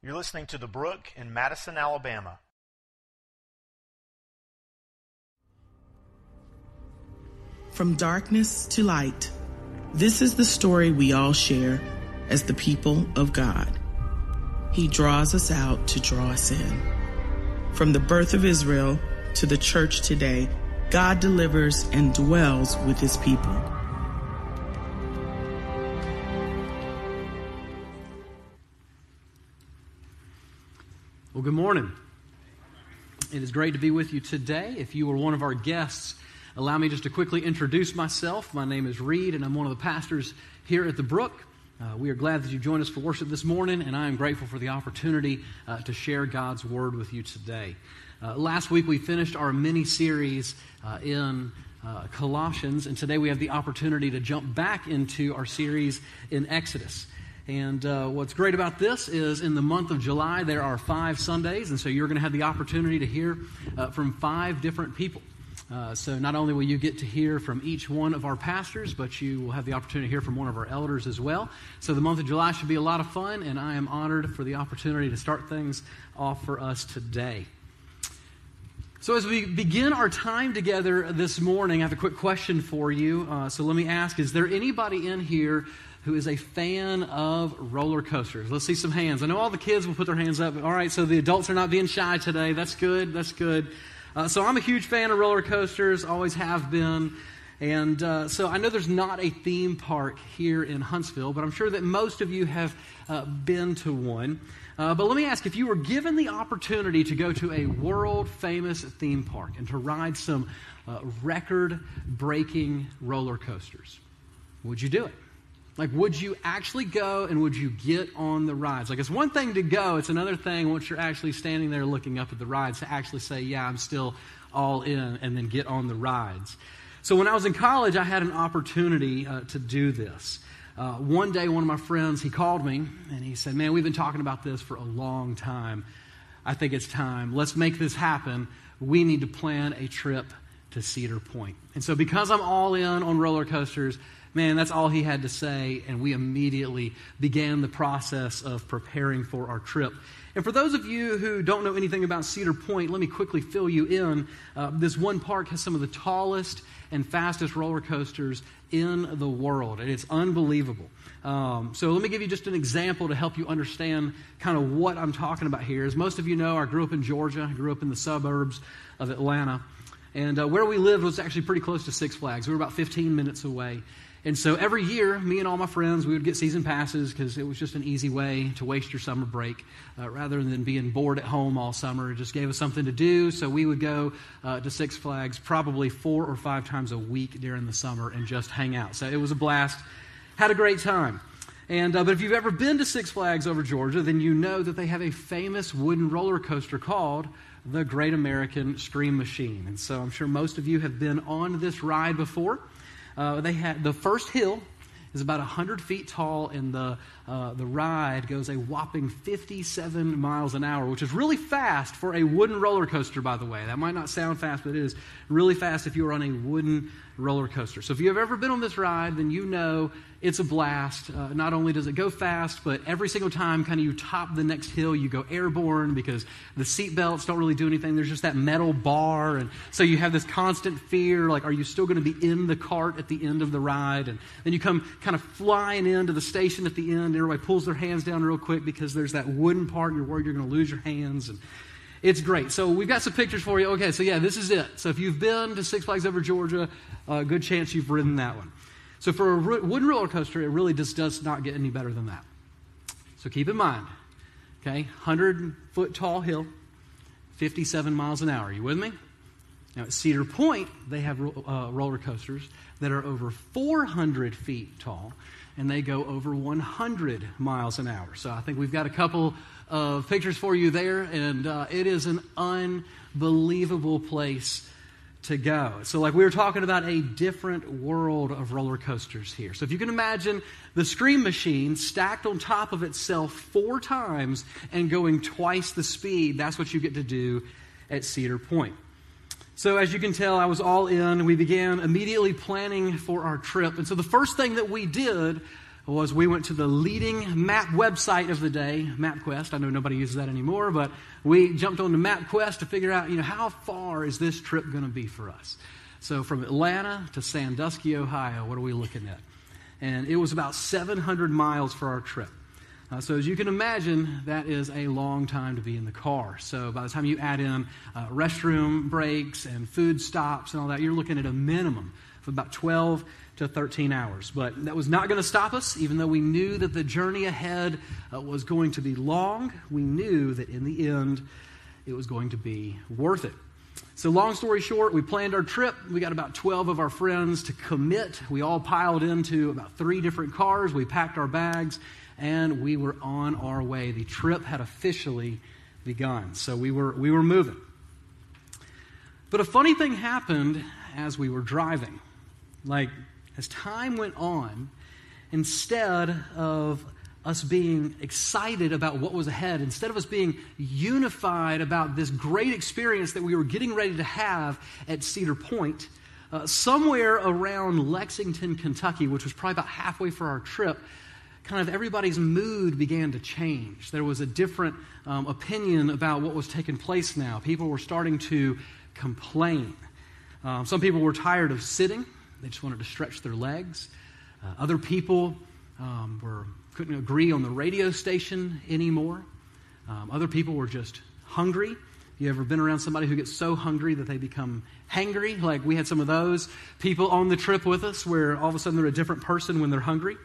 You're listening to The Brook in Madison, Alabama. From darkness to light, this is the story we all share as the people of God. He draws us out to draw us in. From the birth of Israel to the church today, God delivers and dwells with his people. Well, good morning. It is great to be with you today. If you are one of our guests, allow me just to quickly introduce myself. My name is Reed, and I'm one of the pastors here at the Brook. Uh, we are glad that you joined us for worship this morning, and I am grateful for the opportunity uh, to share God's Word with you today. Uh, last week we finished our mini series uh, in uh, Colossians, and today we have the opportunity to jump back into our series in Exodus. And uh, what's great about this is in the month of July, there are five Sundays, and so you're going to have the opportunity to hear uh, from five different people. Uh, so not only will you get to hear from each one of our pastors, but you will have the opportunity to hear from one of our elders as well. So the month of July should be a lot of fun, and I am honored for the opportunity to start things off for us today. So, as we begin our time together this morning, I have a quick question for you. Uh, so, let me ask Is there anybody in here who is a fan of roller coasters? Let's see some hands. I know all the kids will put their hands up. All right, so the adults are not being shy today. That's good. That's good. Uh, so I'm a huge fan of roller coasters, always have been. And uh, so I know there's not a theme park here in Huntsville, but I'm sure that most of you have uh, been to one. Uh, but let me ask if you were given the opportunity to go to a world famous theme park and to ride some uh, record breaking roller coasters, would you do it? Like, would you actually go and would you get on the rides? Like, it's one thing to go, it's another thing once you're actually standing there looking up at the rides to actually say, yeah, I'm still all in, and then get on the rides. So, when I was in college, I had an opportunity uh, to do this. Uh, one day, one of my friends, he called me and he said, Man, we've been talking about this for a long time. I think it's time. Let's make this happen. We need to plan a trip to Cedar Point. And so, because I'm all in on roller coasters, Man, that's all he had to say, and we immediately began the process of preparing for our trip. And for those of you who don't know anything about Cedar Point, let me quickly fill you in. Uh, this one park has some of the tallest and fastest roller coasters in the world, and it's unbelievable. Um, so let me give you just an example to help you understand kind of what I'm talking about here. As most of you know, I grew up in Georgia, I grew up in the suburbs of Atlanta. And uh, where we lived was actually pretty close to Six Flags. We were about 15 minutes away. And so every year, me and all my friends, we would get season passes because it was just an easy way to waste your summer break uh, rather than being bored at home all summer. It just gave us something to do. So we would go uh, to Six Flags probably four or five times a week during the summer and just hang out. So it was a blast. Had a great time. And, uh, but if you've ever been to Six Flags over Georgia, then you know that they have a famous wooden roller coaster called the Great American Scream Machine. And so I'm sure most of you have been on this ride before. Uh, they had the first hill is about 100 feet tall, and the, uh, the ride goes a whopping 57 miles an hour, which is really fast for a wooden roller coaster, by the way. That might not sound fast, but it is really fast if you are on a wooden roller coaster. So if you've ever been on this ride, then you know it's a blast. Uh, not only does it go fast, but every single time kind of you top the next hill, you go airborne because the seat belts don't really do anything. There's just that metal bar. And so you have this constant fear, like, are you still going to be in the cart at the end of the ride? And then you come kind of flying into the station at the end. Everybody pulls their hands down real quick because there's that wooden part you're worried you're going to lose your hands. And it's great. So we've got some pictures for you. Okay, so yeah, this is it. So if you've been to Six Flags over Georgia, uh, good chance you've ridden that one. So for a wooden roller coaster, it really just does not get any better than that. So keep in mind, okay, 100 foot tall hill, 57 miles an hour. Are you with me? Now at Cedar Point, they have uh, roller coasters that are over 400 feet tall, and they go over 100 miles an hour. So I think we've got a couple of pictures for you there, and uh, it is an unbelievable place to go. So, like we were talking about a different world of roller coasters here. So, if you can imagine the Scream Machine stacked on top of itself four times and going twice the speed, that's what you get to do at Cedar Point. So, as you can tell, I was all in. We began immediately planning for our trip. And so, the first thing that we did was we went to the leading map website of the day, MapQuest. I know nobody uses that anymore, but we jumped on to MapQuest to figure out, you know, how far is this trip going to be for us? So from Atlanta to Sandusky, Ohio, what are we looking at? And it was about 700 miles for our trip. Uh, so, as you can imagine, that is a long time to be in the car. So, by the time you add in uh, restroom breaks and food stops and all that, you're looking at a minimum of about 12 to 13 hours. But that was not going to stop us, even though we knew that the journey ahead uh, was going to be long. We knew that in the end, it was going to be worth it. So, long story short, we planned our trip. We got about 12 of our friends to commit. We all piled into about three different cars. We packed our bags and we were on our way. The trip had officially begun. So, we were, we were moving. But a funny thing happened as we were driving. Like, as time went on, instead of us being excited about what was ahead, instead of us being unified about this great experience that we were getting ready to have at Cedar Point, uh, somewhere around Lexington, Kentucky, which was probably about halfway for our trip, kind of everybody's mood began to change. There was a different um, opinion about what was taking place now. People were starting to complain. Um, some people were tired of sitting, they just wanted to stretch their legs. Uh, other people um, were couldn't agree on the radio station anymore. Um, other people were just hungry. You ever been around somebody who gets so hungry that they become hangry? Like we had some of those people on the trip with us where all of a sudden they're a different person when they're hungry.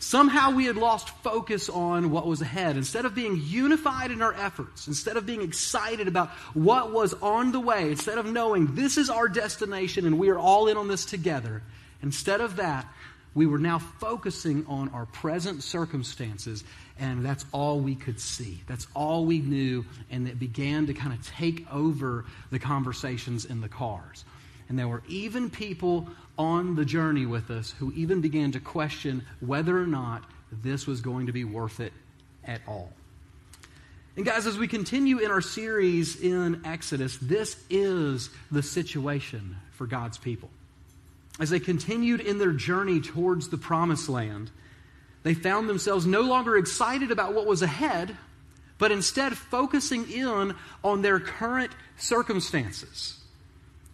Somehow we had lost focus on what was ahead. Instead of being unified in our efforts, instead of being excited about what was on the way, instead of knowing this is our destination and we are all in on this together, instead of that, we were now focusing on our present circumstances, and that's all we could see. That's all we knew, and it began to kind of take over the conversations in the cars. And there were even people on the journey with us who even began to question whether or not this was going to be worth it at all. And, guys, as we continue in our series in Exodus, this is the situation for God's people as they continued in their journey towards the promised land, they found themselves no longer excited about what was ahead, but instead focusing in on their current circumstances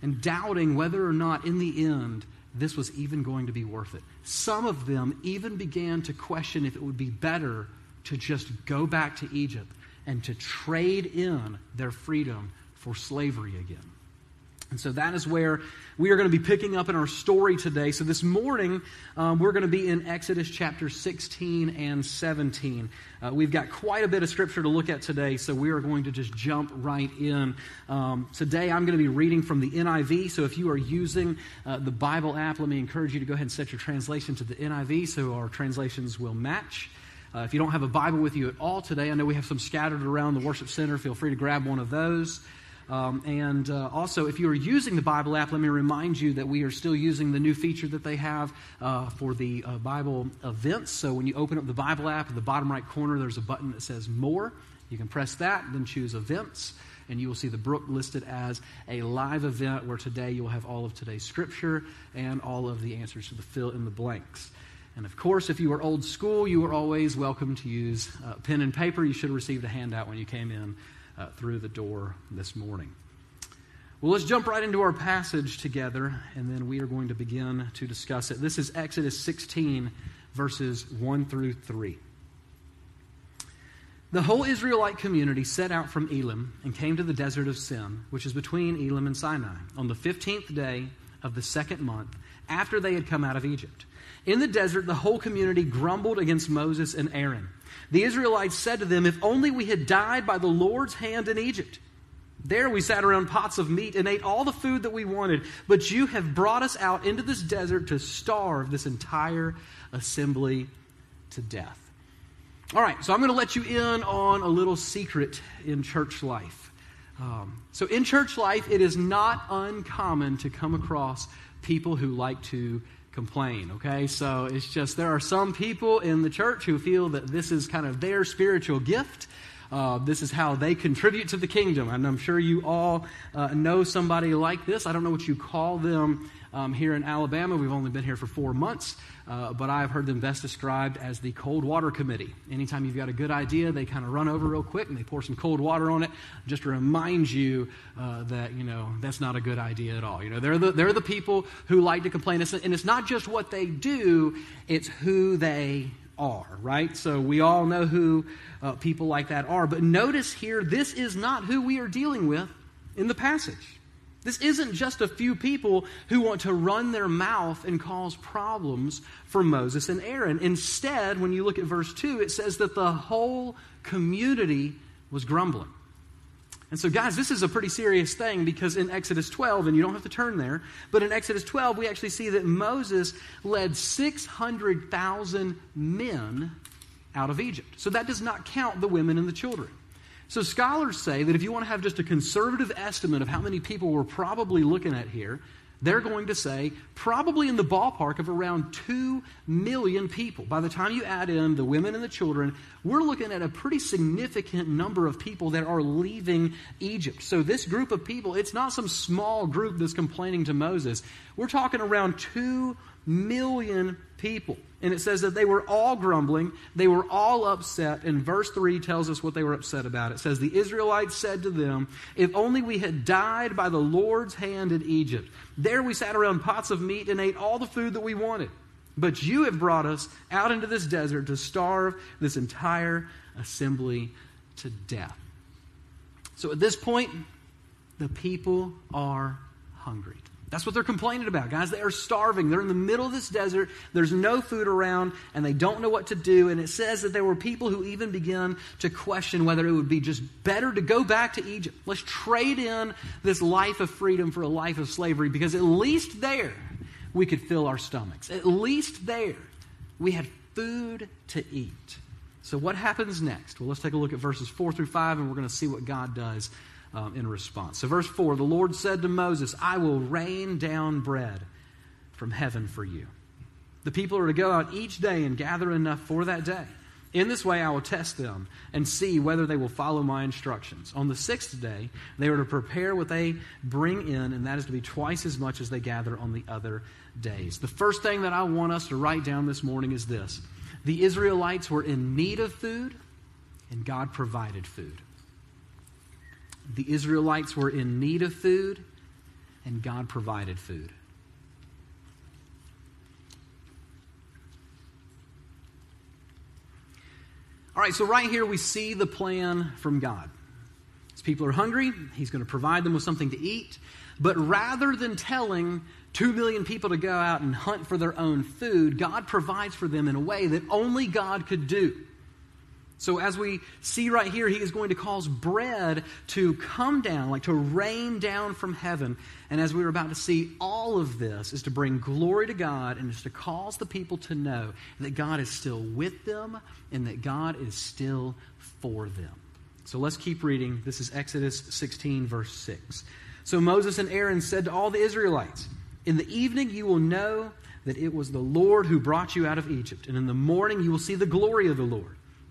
and doubting whether or not in the end this was even going to be worth it. Some of them even began to question if it would be better to just go back to Egypt and to trade in their freedom for slavery again. And so that is where we are going to be picking up in our story today. So this morning, um, we're going to be in Exodus chapter 16 and 17. Uh, we've got quite a bit of scripture to look at today, so we are going to just jump right in. Um, today, I'm going to be reading from the NIV. So if you are using uh, the Bible app, let me encourage you to go ahead and set your translation to the NIV so our translations will match. Uh, if you don't have a Bible with you at all today, I know we have some scattered around the worship center. Feel free to grab one of those. Um, and uh, also, if you are using the Bible app, let me remind you that we are still using the new feature that they have uh, for the uh, Bible events. So when you open up the Bible app, in the bottom right corner, there's a button that says More. You can press that, then choose Events, and you will see the Brook listed as a live event where today you will have all of today's scripture and all of the answers to the fill in the blanks. And of course, if you are old school, you are always welcome to use uh, pen and paper. You should have received a handout when you came in uh, through the door this morning. Well, let's jump right into our passage together, and then we are going to begin to discuss it. This is Exodus 16, verses 1 through 3. The whole Israelite community set out from Elim and came to the desert of Sin, which is between Elim and Sinai, on the 15th day of the second month after they had come out of Egypt. In the desert, the whole community grumbled against Moses and Aaron. The Israelites said to them, If only we had died by the Lord's hand in Egypt. There we sat around pots of meat and ate all the food that we wanted, but you have brought us out into this desert to starve this entire assembly to death. All right, so I'm going to let you in on a little secret in church life. Um, so, in church life, it is not uncommon to come across people who like to complain, okay? So it's just there are some people in the church who feel that this is kind of their spiritual gift. Uh, this is how they contribute to the kingdom. And I'm sure you all uh, know somebody like this. I don't know what you call them um, here in Alabama. We've only been here for four months, uh, but I've heard them best described as the cold water committee. Anytime you've got a good idea, they kind of run over real quick and they pour some cold water on it just to remind you uh, that, you know, that's not a good idea at all. You know, they're the, they're the people who like to complain. And it's not just what they do, it's who they are, right? So we all know who uh, people like that are. But notice here, this is not who we are dealing with in the passage. This isn't just a few people who want to run their mouth and cause problems for Moses and Aaron. Instead, when you look at verse 2, it says that the whole community was grumbling. And so, guys, this is a pretty serious thing because in Exodus 12, and you don't have to turn there, but in Exodus 12, we actually see that Moses led 600,000 men out of Egypt. So that does not count the women and the children. So scholars say that if you want to have just a conservative estimate of how many people we're probably looking at here, they're going to say probably in the ballpark of around 2 million people. By the time you add in the women and the children, we're looking at a pretty significant number of people that are leaving Egypt. So, this group of people, it's not some small group that's complaining to Moses. We're talking around 2 million people. And it says that they were all grumbling, they were all upset. And verse 3 tells us what they were upset about. It says, The Israelites said to them, If only we had died by the Lord's hand in Egypt. There we sat around pots of meat and ate all the food that we wanted. But you have brought us out into this desert to starve this entire assembly to death. So at this point, the people are hungry. That's what they're complaining about, guys. They are starving. They're in the middle of this desert. There's no food around, and they don't know what to do. And it says that there were people who even began to question whether it would be just better to go back to Egypt. Let's trade in this life of freedom for a life of slavery, because at least there we could fill our stomachs. At least there we had food to eat. So, what happens next? Well, let's take a look at verses 4 through 5, and we're going to see what God does um, in response. So, verse 4 the Lord said to Moses, I will rain down bread from heaven for you. The people are to go out each day and gather enough for that day. In this way, I will test them and see whether they will follow my instructions. On the sixth day, they are to prepare what they bring in, and that is to be twice as much as they gather on the other days. The first thing that I want us to write down this morning is this the Israelites were in need of food, and God provided food. The Israelites were in need of food, and God provided food. All right, so right here we see the plan from God. As people are hungry, He's going to provide them with something to eat. But rather than telling two million people to go out and hunt for their own food, God provides for them in a way that only God could do. So, as we see right here, he is going to cause bread to come down, like to rain down from heaven. And as we are about to see, all of this is to bring glory to God and is to cause the people to know that God is still with them and that God is still for them. So, let's keep reading. This is Exodus 16, verse 6. So, Moses and Aaron said to all the Israelites, In the evening you will know that it was the Lord who brought you out of Egypt, and in the morning you will see the glory of the Lord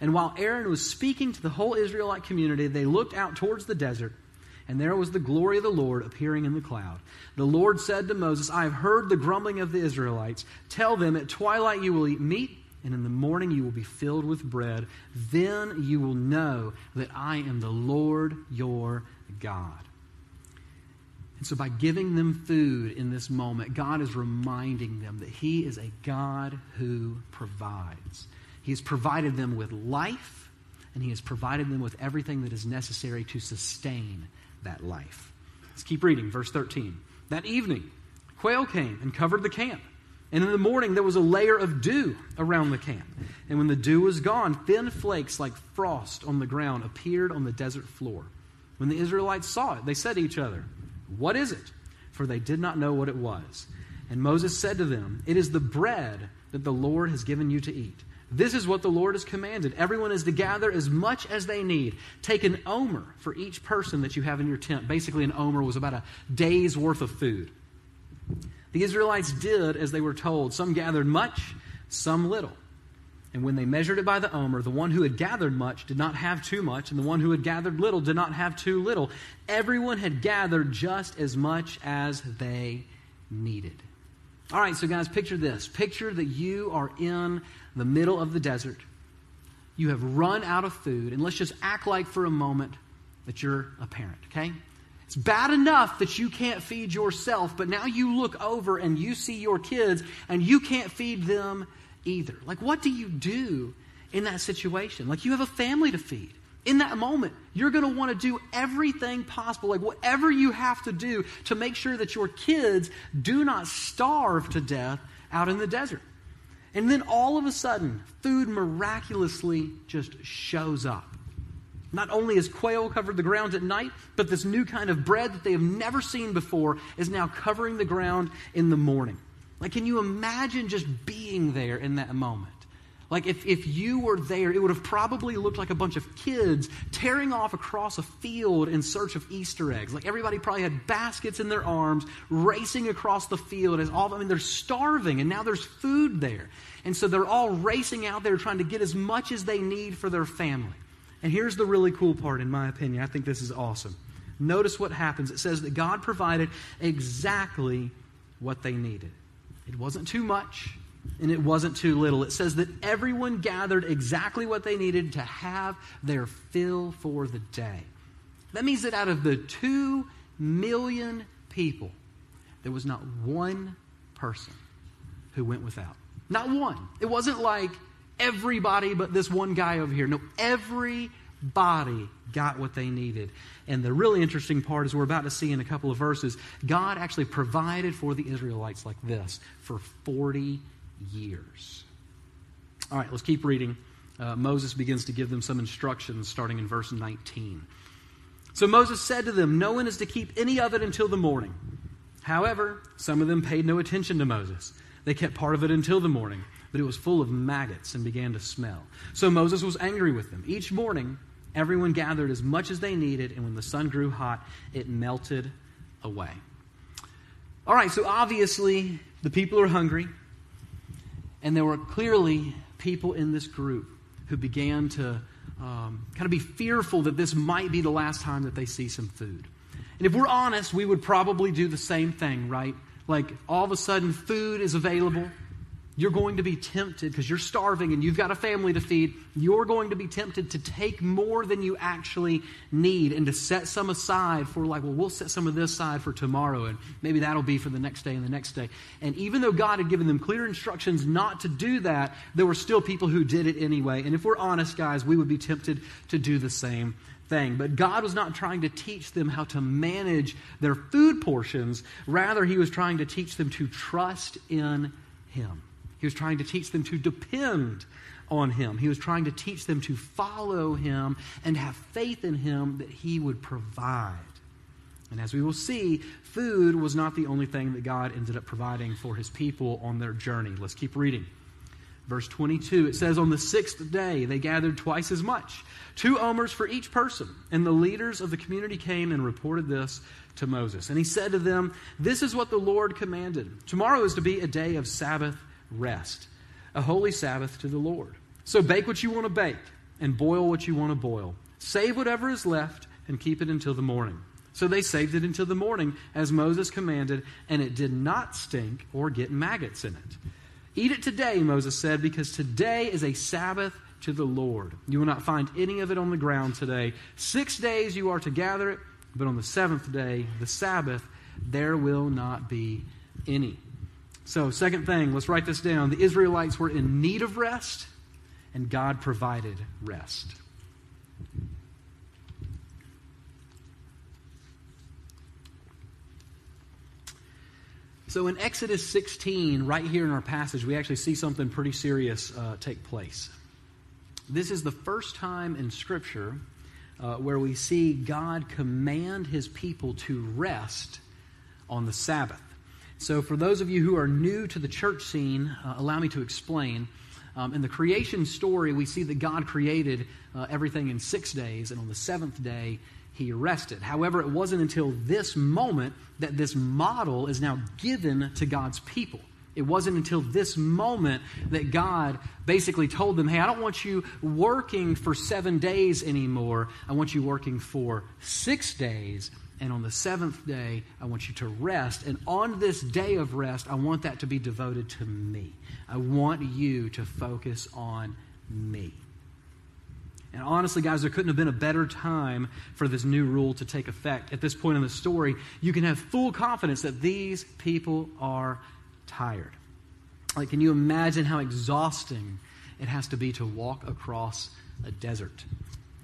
And while Aaron was speaking to the whole Israelite community, they looked out towards the desert, and there was the glory of the Lord appearing in the cloud. The Lord said to Moses, I have heard the grumbling of the Israelites. Tell them, at twilight you will eat meat, and in the morning you will be filled with bread. Then you will know that I am the Lord your God. And so, by giving them food in this moment, God is reminding them that He is a God who provides. He has provided them with life, and He has provided them with everything that is necessary to sustain that life. Let's keep reading, verse 13. That evening, quail came and covered the camp. And in the morning, there was a layer of dew around the camp. And when the dew was gone, thin flakes like frost on the ground appeared on the desert floor. When the Israelites saw it, they said to each other, What is it? For they did not know what it was. And Moses said to them, It is the bread that the Lord has given you to eat. This is what the Lord has commanded. Everyone is to gather as much as they need. Take an omer for each person that you have in your tent. Basically, an omer was about a day's worth of food. The Israelites did as they were told. Some gathered much, some little. And when they measured it by the omer, the one who had gathered much did not have too much, and the one who had gathered little did not have too little. Everyone had gathered just as much as they needed. All right, so guys, picture this. Picture that you are in the middle of the desert. You have run out of food, and let's just act like for a moment that you're a parent, okay? It's bad enough that you can't feed yourself, but now you look over and you see your kids and you can't feed them either. Like, what do you do in that situation? Like, you have a family to feed. In that moment, you're going to want to do everything possible, like whatever you have to do to make sure that your kids do not starve to death out in the desert. And then all of a sudden, food miraculously just shows up. Not only has quail covered the ground at night, but this new kind of bread that they have never seen before is now covering the ground in the morning. Like, can you imagine just being there in that moment? Like, if, if you were there, it would have probably looked like a bunch of kids tearing off across a field in search of Easter eggs. Like, everybody probably had baskets in their arms, racing across the field as all, I mean, they're starving, and now there's food there. And so they're all racing out there trying to get as much as they need for their family. And here's the really cool part, in my opinion. I think this is awesome. Notice what happens. It says that God provided exactly what they needed. It wasn't too much and it wasn't too little. It says that everyone gathered exactly what they needed to have their fill for the day. That means that out of the two million people, there was not one person who went without. Not one. It wasn't like everybody but this one guy over here. No, everybody got what they needed. And the really interesting part is we're about to see in a couple of verses, God actually provided for the Israelites like this for 40 years. All right, let's keep reading. Uh, Moses begins to give them some instructions starting in verse 19. So Moses said to them, No one is to keep any of it until the morning. However, some of them paid no attention to Moses. They kept part of it until the morning, but it was full of maggots and began to smell. So Moses was angry with them. Each morning, everyone gathered as much as they needed, and when the sun grew hot, it melted away. All right, so obviously, the people are hungry. And there were clearly people in this group who began to um, kind of be fearful that this might be the last time that they see some food. And if we're honest, we would probably do the same thing, right? Like all of a sudden, food is available you're going to be tempted because you're starving and you've got a family to feed. You're going to be tempted to take more than you actually need and to set some aside for, like, well, we'll set some of this aside for tomorrow and maybe that'll be for the next day and the next day. And even though God had given them clear instructions not to do that, there were still people who did it anyway. And if we're honest, guys, we would be tempted to do the same thing. But God was not trying to teach them how to manage their food portions, rather, He was trying to teach them to trust in Him. He was trying to teach them to depend on him. He was trying to teach them to follow him and have faith in him that he would provide. And as we will see, food was not the only thing that God ended up providing for his people on their journey. Let's keep reading. Verse 22, it says, On the sixth day they gathered twice as much, two omers for each person. And the leaders of the community came and reported this to Moses. And he said to them, This is what the Lord commanded. Tomorrow is to be a day of Sabbath rest, a holy Sabbath to the Lord. So bake what you want to bake and boil what you want to boil. Save whatever is left and keep it until the morning. So they saved it until the morning, as Moses commanded, and it did not stink or get maggots in it. Eat it today, Moses said, because today is a Sabbath to the Lord. You will not find any of it on the ground today. Six days you are to gather it, but on the seventh day, the Sabbath, there will not be any. So, second thing, let's write this down. The Israelites were in need of rest, and God provided rest. So, in Exodus 16, right here in our passage, we actually see something pretty serious uh, take place. This is the first time in Scripture uh, where we see God command his people to rest on the Sabbath. So, for those of you who are new to the church scene, uh, allow me to explain. Um, in the creation story, we see that God created uh, everything in six days, and on the seventh day, he rested. However, it wasn't until this moment that this model is now given to God's people. It wasn't until this moment that God basically told them, Hey, I don't want you working for seven days anymore. I want you working for six days. And on the seventh day, I want you to rest. And on this day of rest, I want that to be devoted to me. I want you to focus on me. And honestly, guys, there couldn't have been a better time for this new rule to take effect. At this point in the story, you can have full confidence that these people are tired. Like, can you imagine how exhausting it has to be to walk across a desert?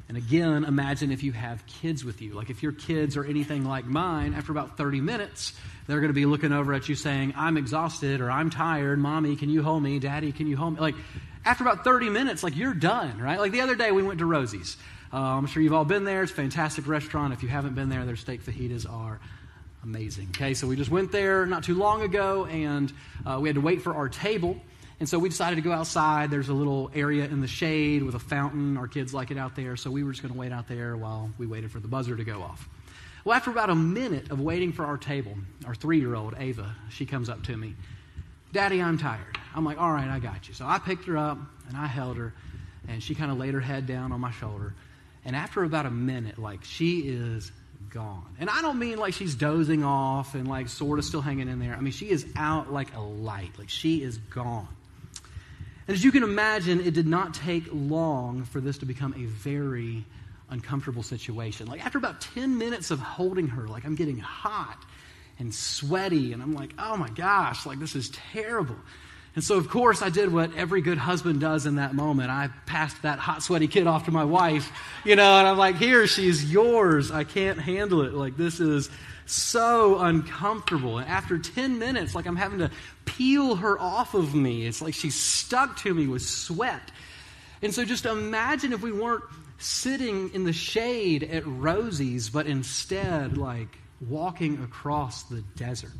And again, imagine if you have kids with you. Like, if your kids are anything like mine, after about 30 minutes, they're going to be looking over at you saying, I'm exhausted or I'm tired. Mommy, can you hold me? Daddy, can you hold me? Like, after about 30 minutes, like, you're done, right? Like, the other day we went to Rosie's. Uh, I'm sure you've all been there. It's a fantastic restaurant. If you haven't been there, their steak fajitas are amazing. Okay, so we just went there not too long ago, and uh, we had to wait for our table. And so we decided to go outside. There's a little area in the shade with a fountain. Our kids like it out there, so we were just going to wait out there while we waited for the buzzer to go off. Well, after about a minute of waiting for our table, our three year old, Ava, she comes up to me. Daddy, I'm tired. I'm like, all right, I got you. So I picked her up and I held her, and she kind of laid her head down on my shoulder. And after about a minute, like, she is gone. And I don't mean like she's dozing off and like sort of still hanging in there. I mean, she is out like a light. Like she is gone. And as you can imagine, it did not take long for this to become a very uncomfortable situation. Like after about 10 minutes of holding her, like I'm getting hot and sweaty, and I'm like, oh my gosh, like this is terrible. And so, of course, I did what every good husband does in that moment. I passed that hot, sweaty kid off to my wife, you know, and I'm like, here, she's yours. I can't handle it. Like, this is so uncomfortable. And after 10 minutes, like, I'm having to peel her off of me. It's like she's stuck to me with sweat. And so, just imagine if we weren't sitting in the shade at Rosie's, but instead, like, walking across the desert.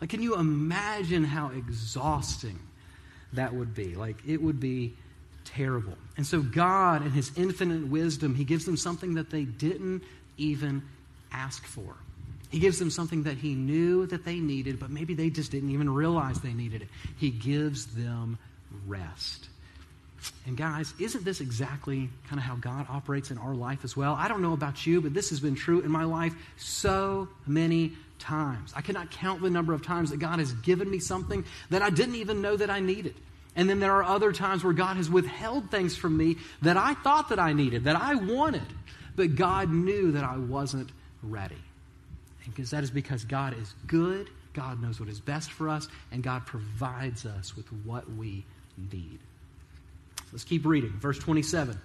Like, can you imagine how exhausting that would be. Like, it would be terrible. And so, God, in His infinite wisdom, He gives them something that they didn't even ask for. He gives them something that He knew that they needed, but maybe they just didn't even realize they needed it. He gives them rest. And guys, isn't this exactly kind of how God operates in our life as well? I don't know about you, but this has been true in my life so many times. I cannot count the number of times that God has given me something that I didn't even know that I needed. And then there are other times where God has withheld things from me that I thought that I needed, that I wanted, but God knew that I wasn't ready. And because that is because God is good, God knows what is best for us, and God provides us with what we need. Let's keep reading. Verse 27.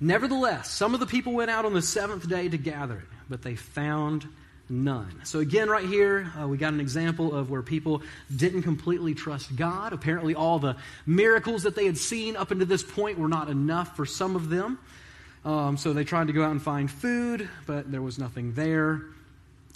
Nevertheless, some of the people went out on the seventh day to gather it, but they found none. So, again, right here, uh, we got an example of where people didn't completely trust God. Apparently, all the miracles that they had seen up until this point were not enough for some of them. Um, so, they tried to go out and find food, but there was nothing there.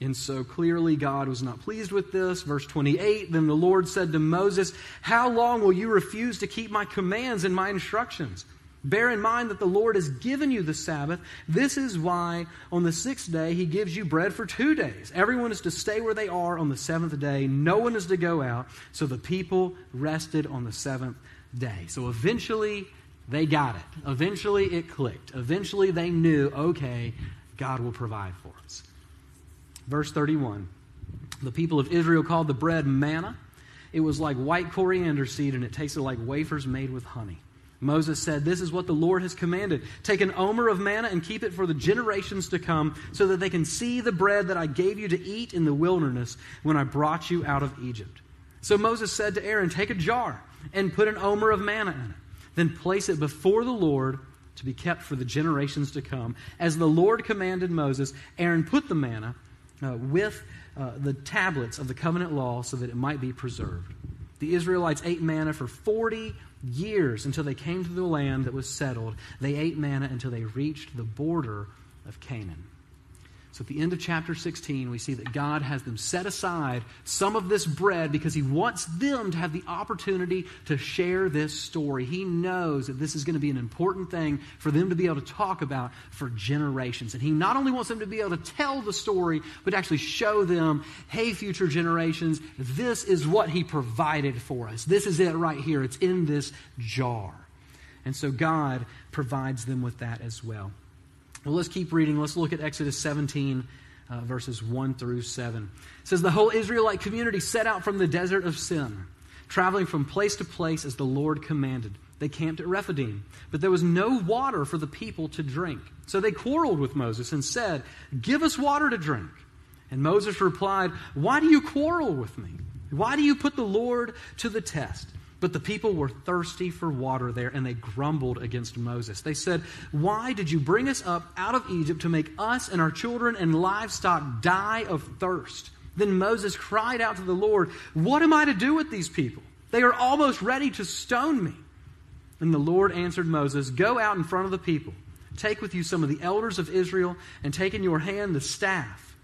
And so clearly God was not pleased with this. Verse 28 Then the Lord said to Moses, How long will you refuse to keep my commands and my instructions? Bear in mind that the Lord has given you the Sabbath. This is why on the sixth day he gives you bread for two days. Everyone is to stay where they are on the seventh day. No one is to go out. So the people rested on the seventh day. So eventually they got it. Eventually it clicked. Eventually they knew, okay, God will provide for us. Verse 31 The people of Israel called the bread manna. It was like white coriander seed, and it tasted like wafers made with honey. Moses said, This is what the Lord has commanded. Take an omer of manna and keep it for the generations to come, so that they can see the bread that I gave you to eat in the wilderness when I brought you out of Egypt. So Moses said to Aaron, Take a jar and put an omer of manna in it. Then place it before the Lord to be kept for the generations to come. As the Lord commanded Moses, Aaron put the manna uh, with uh, the tablets of the covenant law so that it might be preserved. The Israelites ate manna for 40 years until they came to the land that was settled. They ate manna until they reached the border of Canaan. So at the end of chapter 16, we see that God has them set aside some of this bread because He wants them to have the opportunity to share this story. He knows that this is going to be an important thing for them to be able to talk about for generations. And He not only wants them to be able to tell the story, but actually show them, hey, future generations, this is what He provided for us. This is it right here. It's in this jar. And so God provides them with that as well. Well, let's keep reading. Let's look at Exodus 17, uh, verses 1 through 7. It says, The whole Israelite community set out from the desert of Sin, traveling from place to place as the Lord commanded. They camped at Rephidim, but there was no water for the people to drink. So they quarreled with Moses and said, Give us water to drink. And Moses replied, Why do you quarrel with me? Why do you put the Lord to the test? But the people were thirsty for water there, and they grumbled against Moses. They said, Why did you bring us up out of Egypt to make us and our children and livestock die of thirst? Then Moses cried out to the Lord, What am I to do with these people? They are almost ready to stone me. And the Lord answered Moses, Go out in front of the people. Take with you some of the elders of Israel, and take in your hand the staff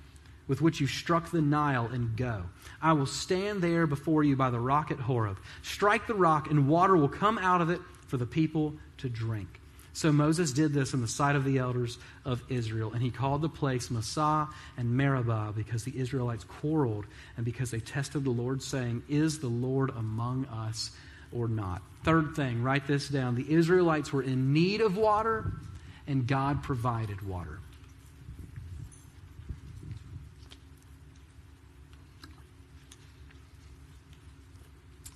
with which you struck the Nile, and go. I will stand there before you by the rock at Horeb. Strike the rock, and water will come out of it for the people to drink. So Moses did this in the sight of the elders of Israel, and he called the place Massah and Meribah because the Israelites quarreled and because they tested the Lord, saying, Is the Lord among us or not? Third thing, write this down. The Israelites were in need of water, and God provided water.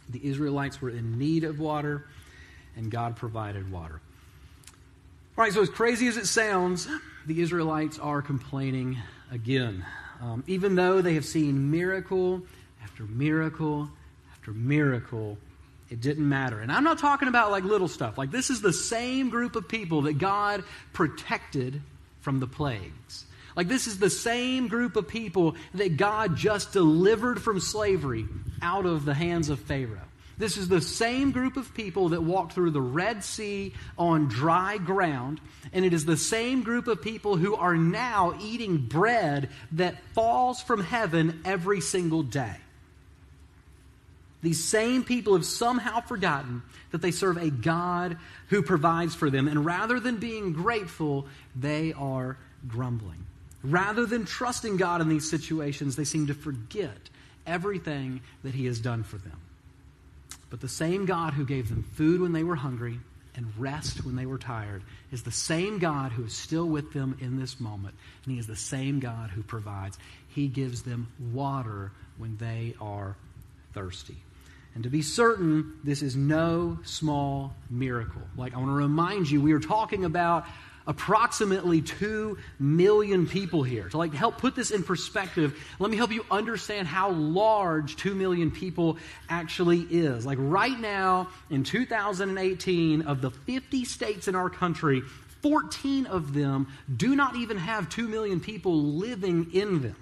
The Israelites were in need of water, and God provided water. All right, so as crazy as it sounds, the Israelites are complaining again. Um, even though they have seen miracle after miracle after miracle, it didn't matter. And I'm not talking about like little stuff. Like, this is the same group of people that God protected from the plagues. Like, this is the same group of people that God just delivered from slavery out of the hands of Pharaoh. This is the same group of people that walked through the Red Sea on dry ground, and it is the same group of people who are now eating bread that falls from heaven every single day. These same people have somehow forgotten that they serve a God who provides for them, and rather than being grateful, they are grumbling. Rather than trusting God in these situations, they seem to forget everything that He has done for them. But the same God who gave them food when they were hungry and rest when they were tired is the same God who is still with them in this moment. And He is the same God who provides. He gives them water when they are thirsty. And to be certain, this is no small miracle. Like, I want to remind you, we are talking about approximately 2 million people here. To like help put this in perspective, let me help you understand how large 2 million people actually is. Like right now in 2018 of the 50 states in our country, 14 of them do not even have 2 million people living in them.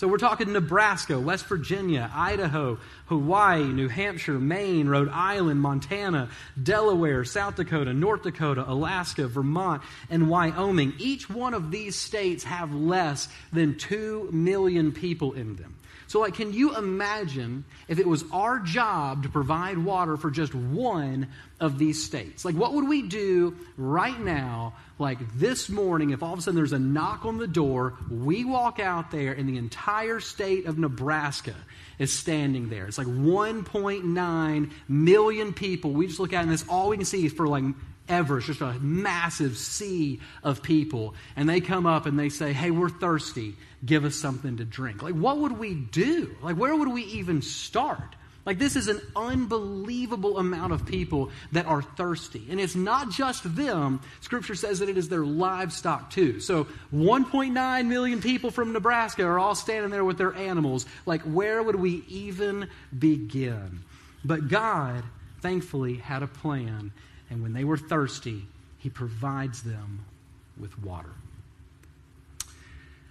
So we're talking Nebraska, West Virginia, Idaho, Hawaii, New Hampshire, Maine, Rhode Island, Montana, Delaware, South Dakota, North Dakota, Alaska, Vermont, and Wyoming. Each one of these states have less than 2 million people in them. So, like, can you imagine if it was our job to provide water for just one of these states? Like, what would we do right now, like this morning, if all of a sudden there's a knock on the door, we walk out there, and the entire state of Nebraska is standing there? It's like 1.9 million people. We just look at it, and this all we can see for like ever. It's just a massive sea of people. And they come up and they say, Hey, we're thirsty give us something to drink. Like, what would we do? Like, where would we even start? Like, this is an unbelievable amount of people that are thirsty. And it's not just them. Scripture says that it is their livestock, too. So, 1.9 million people from Nebraska are all standing there with their animals. Like, where would we even begin? But God, thankfully, had a plan. And when they were thirsty, He provides them with water.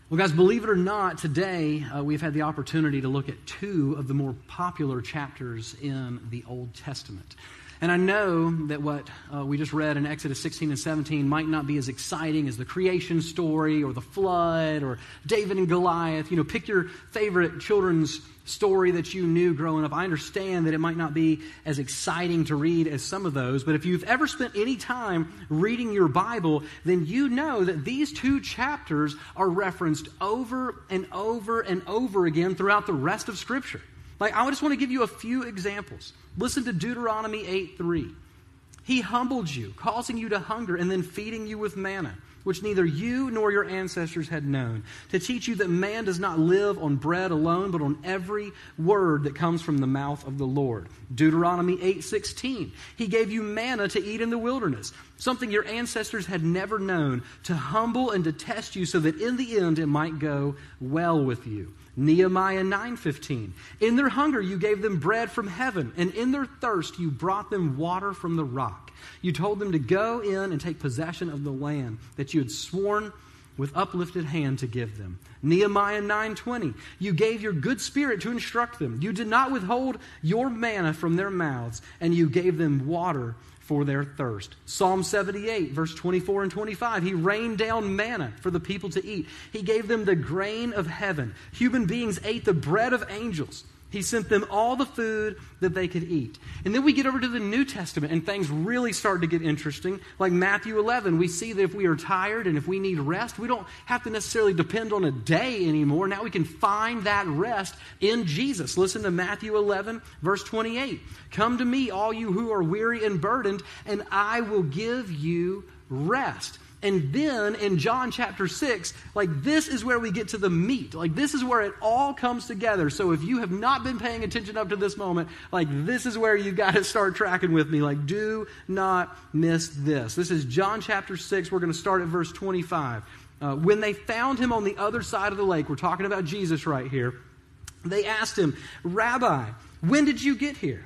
Well, guys, believe it or not, today uh, we've had the opportunity to look at two of the more popular chapters in the Old Testament. And I know that what uh, we just read in Exodus 16 and 17 might not be as exciting as the creation story or the flood or David and Goliath. You know, pick your favorite children's story that you knew growing up. I understand that it might not be as exciting to read as some of those, but if you've ever spent any time reading your Bible, then you know that these two chapters are referenced over and over and over again throughout the rest of Scripture. Like, I just want to give you a few examples. Listen to Deuteronomy 8 3. He humbled you, causing you to hunger, and then feeding you with manna, which neither you nor your ancestors had known, to teach you that man does not live on bread alone, but on every word that comes from the mouth of the Lord. Deuteronomy 8:16. He gave you manna to eat in the wilderness, something your ancestors had never known, to humble and to test you so that in the end it might go well with you. Nehemiah 9:15 In their hunger you gave them bread from heaven and in their thirst you brought them water from the rock. You told them to go in and take possession of the land that you had sworn with uplifted hand to give them. Nehemiah 9:20 You gave your good spirit to instruct them. You did not withhold your manna from their mouths and you gave them water for their thirst. Psalm 78, verse 24 and 25. He rained down manna for the people to eat. He gave them the grain of heaven. Human beings ate the bread of angels. He sent them all the food that they could eat. And then we get over to the New Testament, and things really start to get interesting. Like Matthew 11, we see that if we are tired and if we need rest, we don't have to necessarily depend on a day anymore. Now we can find that rest in Jesus. Listen to Matthew 11, verse 28. Come to me, all you who are weary and burdened, and I will give you rest. And then in John chapter 6, like this is where we get to the meat. Like this is where it all comes together. So if you have not been paying attention up to this moment, like this is where you got to start tracking with me. Like do not miss this. This is John chapter 6. We're going to start at verse 25. Uh, when they found him on the other side of the lake, we're talking about Jesus right here, they asked him, Rabbi, when did you get here?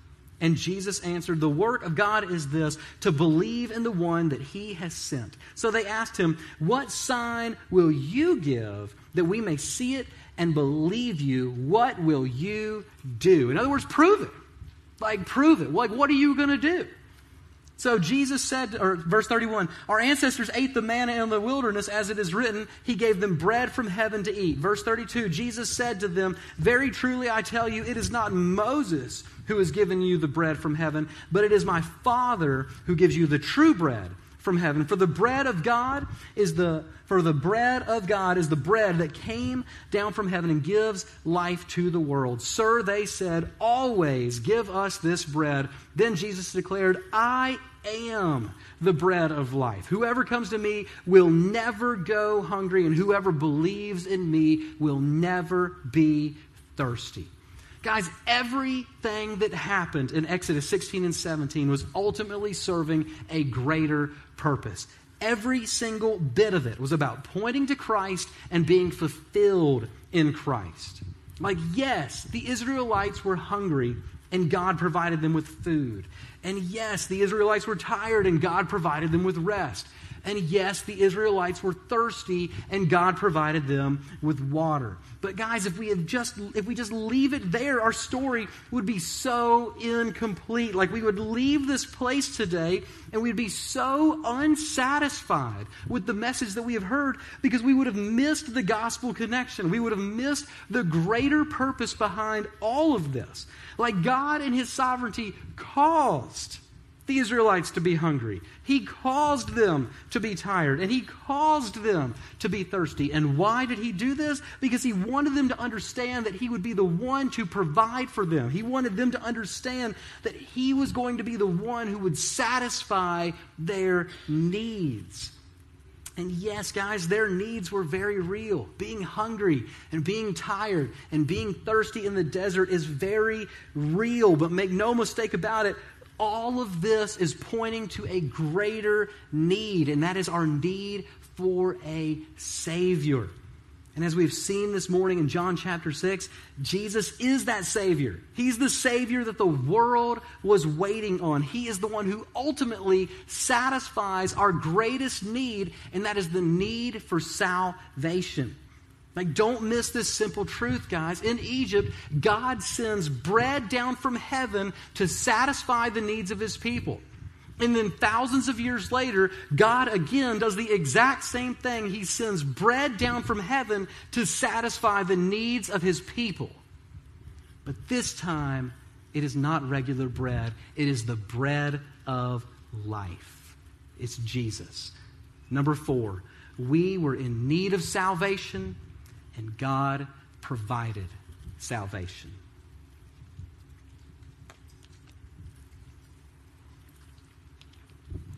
And Jesus answered, The work of God is this, to believe in the one that he has sent. So they asked him, What sign will you give that we may see it and believe you? What will you do? In other words, prove it. Like, prove it. Like, what are you going to do? So Jesus said, or verse 31, our ancestors ate the manna in the wilderness as it is written, he gave them bread from heaven to eat. Verse 32, Jesus said to them, Very truly I tell you, it is not Moses who has given you the bread from heaven, but it is my Father who gives you the true bread from heaven. For the bread of God is the for the bread of God is the bread that came down from heaven and gives life to the world. Sir, they said, always give us this bread. Then Jesus declared, I am the bread of life. Whoever comes to me will never go hungry, and whoever believes in me will never be thirsty. Guys, everything that happened in Exodus 16 and 17 was ultimately serving a greater purpose. Every single bit of it was about pointing to Christ and being fulfilled in Christ. Like, yes, the Israelites were hungry and God provided them with food. And yes, the Israelites were tired and God provided them with rest. And yes, the Israelites were thirsty and God provided them with water. But guys, if we have just if we just leave it there, our story would be so incomplete. Like we would leave this place today and we'd be so unsatisfied with the message that we have heard because we would have missed the gospel connection. We would have missed the greater purpose behind all of this. Like God in his sovereignty caused the Israelites to be hungry. He caused them to be tired, and He caused them to be thirsty. And why did He do this? Because He wanted them to understand that He would be the one to provide for them. He wanted them to understand that He was going to be the one who would satisfy their needs. And yes, guys, their needs were very real. Being hungry and being tired and being thirsty in the desert is very real. But make no mistake about it, all of this is pointing to a greater need, and that is our need for a Savior. And as we've seen this morning in John chapter 6, Jesus is that Savior. He's the Savior that the world was waiting on. He is the one who ultimately satisfies our greatest need, and that is the need for salvation. Like, don't miss this simple truth, guys. In Egypt, God sends bread down from heaven to satisfy the needs of his people. And then thousands of years later, God again does the exact same thing. He sends bread down from heaven to satisfy the needs of his people. But this time, it is not regular bread, it is the bread of life. It's Jesus. Number four, we were in need of salvation, and God provided salvation.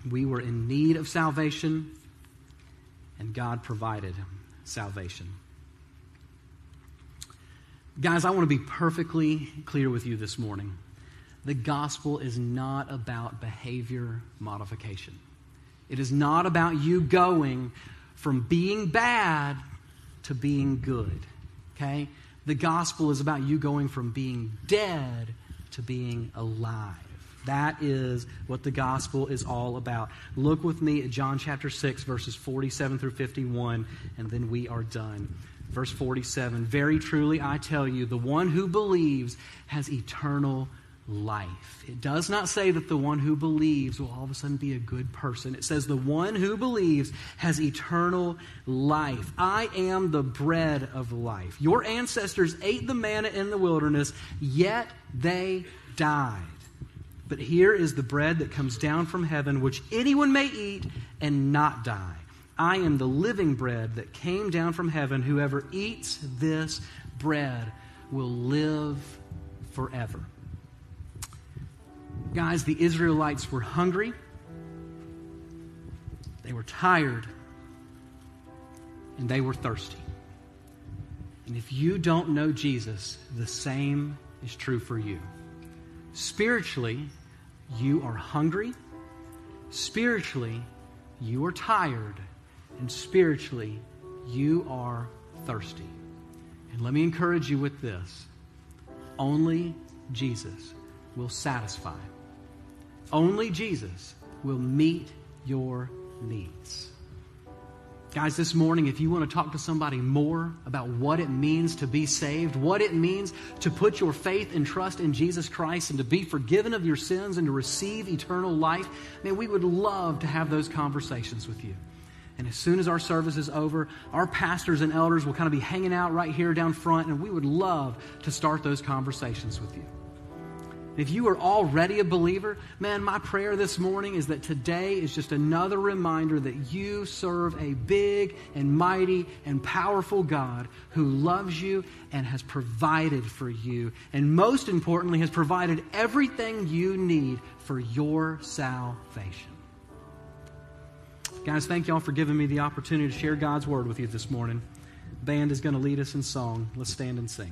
We were in need of salvation, and God provided salvation. Guys, I want to be perfectly clear with you this morning. The gospel is not about behavior modification. It is not about you going from being bad to being good. Okay? The gospel is about you going from being dead to being alive. That is what the gospel is all about. Look with me at John chapter 6, verses 47 through 51, and then we are done. Verse 47 Very truly I tell you, the one who believes has eternal life. It does not say that the one who believes will all of a sudden be a good person. It says the one who believes has eternal life. I am the bread of life. Your ancestors ate the manna in the wilderness, yet they died. But here is the bread that comes down from heaven, which anyone may eat and not die. I am the living bread that came down from heaven. Whoever eats this bread will live forever. Guys, the Israelites were hungry, they were tired, and they were thirsty. And if you don't know Jesus, the same is true for you. Spiritually, you are hungry. Spiritually, you are tired. And spiritually, you are thirsty. And let me encourage you with this only Jesus will satisfy, only Jesus will meet your needs. Guys, this morning, if you want to talk to somebody more about what it means to be saved, what it means to put your faith and trust in Jesus Christ and to be forgiven of your sins and to receive eternal life, man, we would love to have those conversations with you. And as soon as our service is over, our pastors and elders will kind of be hanging out right here down front, and we would love to start those conversations with you. If you are already a believer, man, my prayer this morning is that today is just another reminder that you serve a big and mighty and powerful God who loves you and has provided for you, and most importantly, has provided everything you need for your salvation. Guys, thank y'all for giving me the opportunity to share God's word with you this morning. Band is going to lead us in song. Let's stand and sing.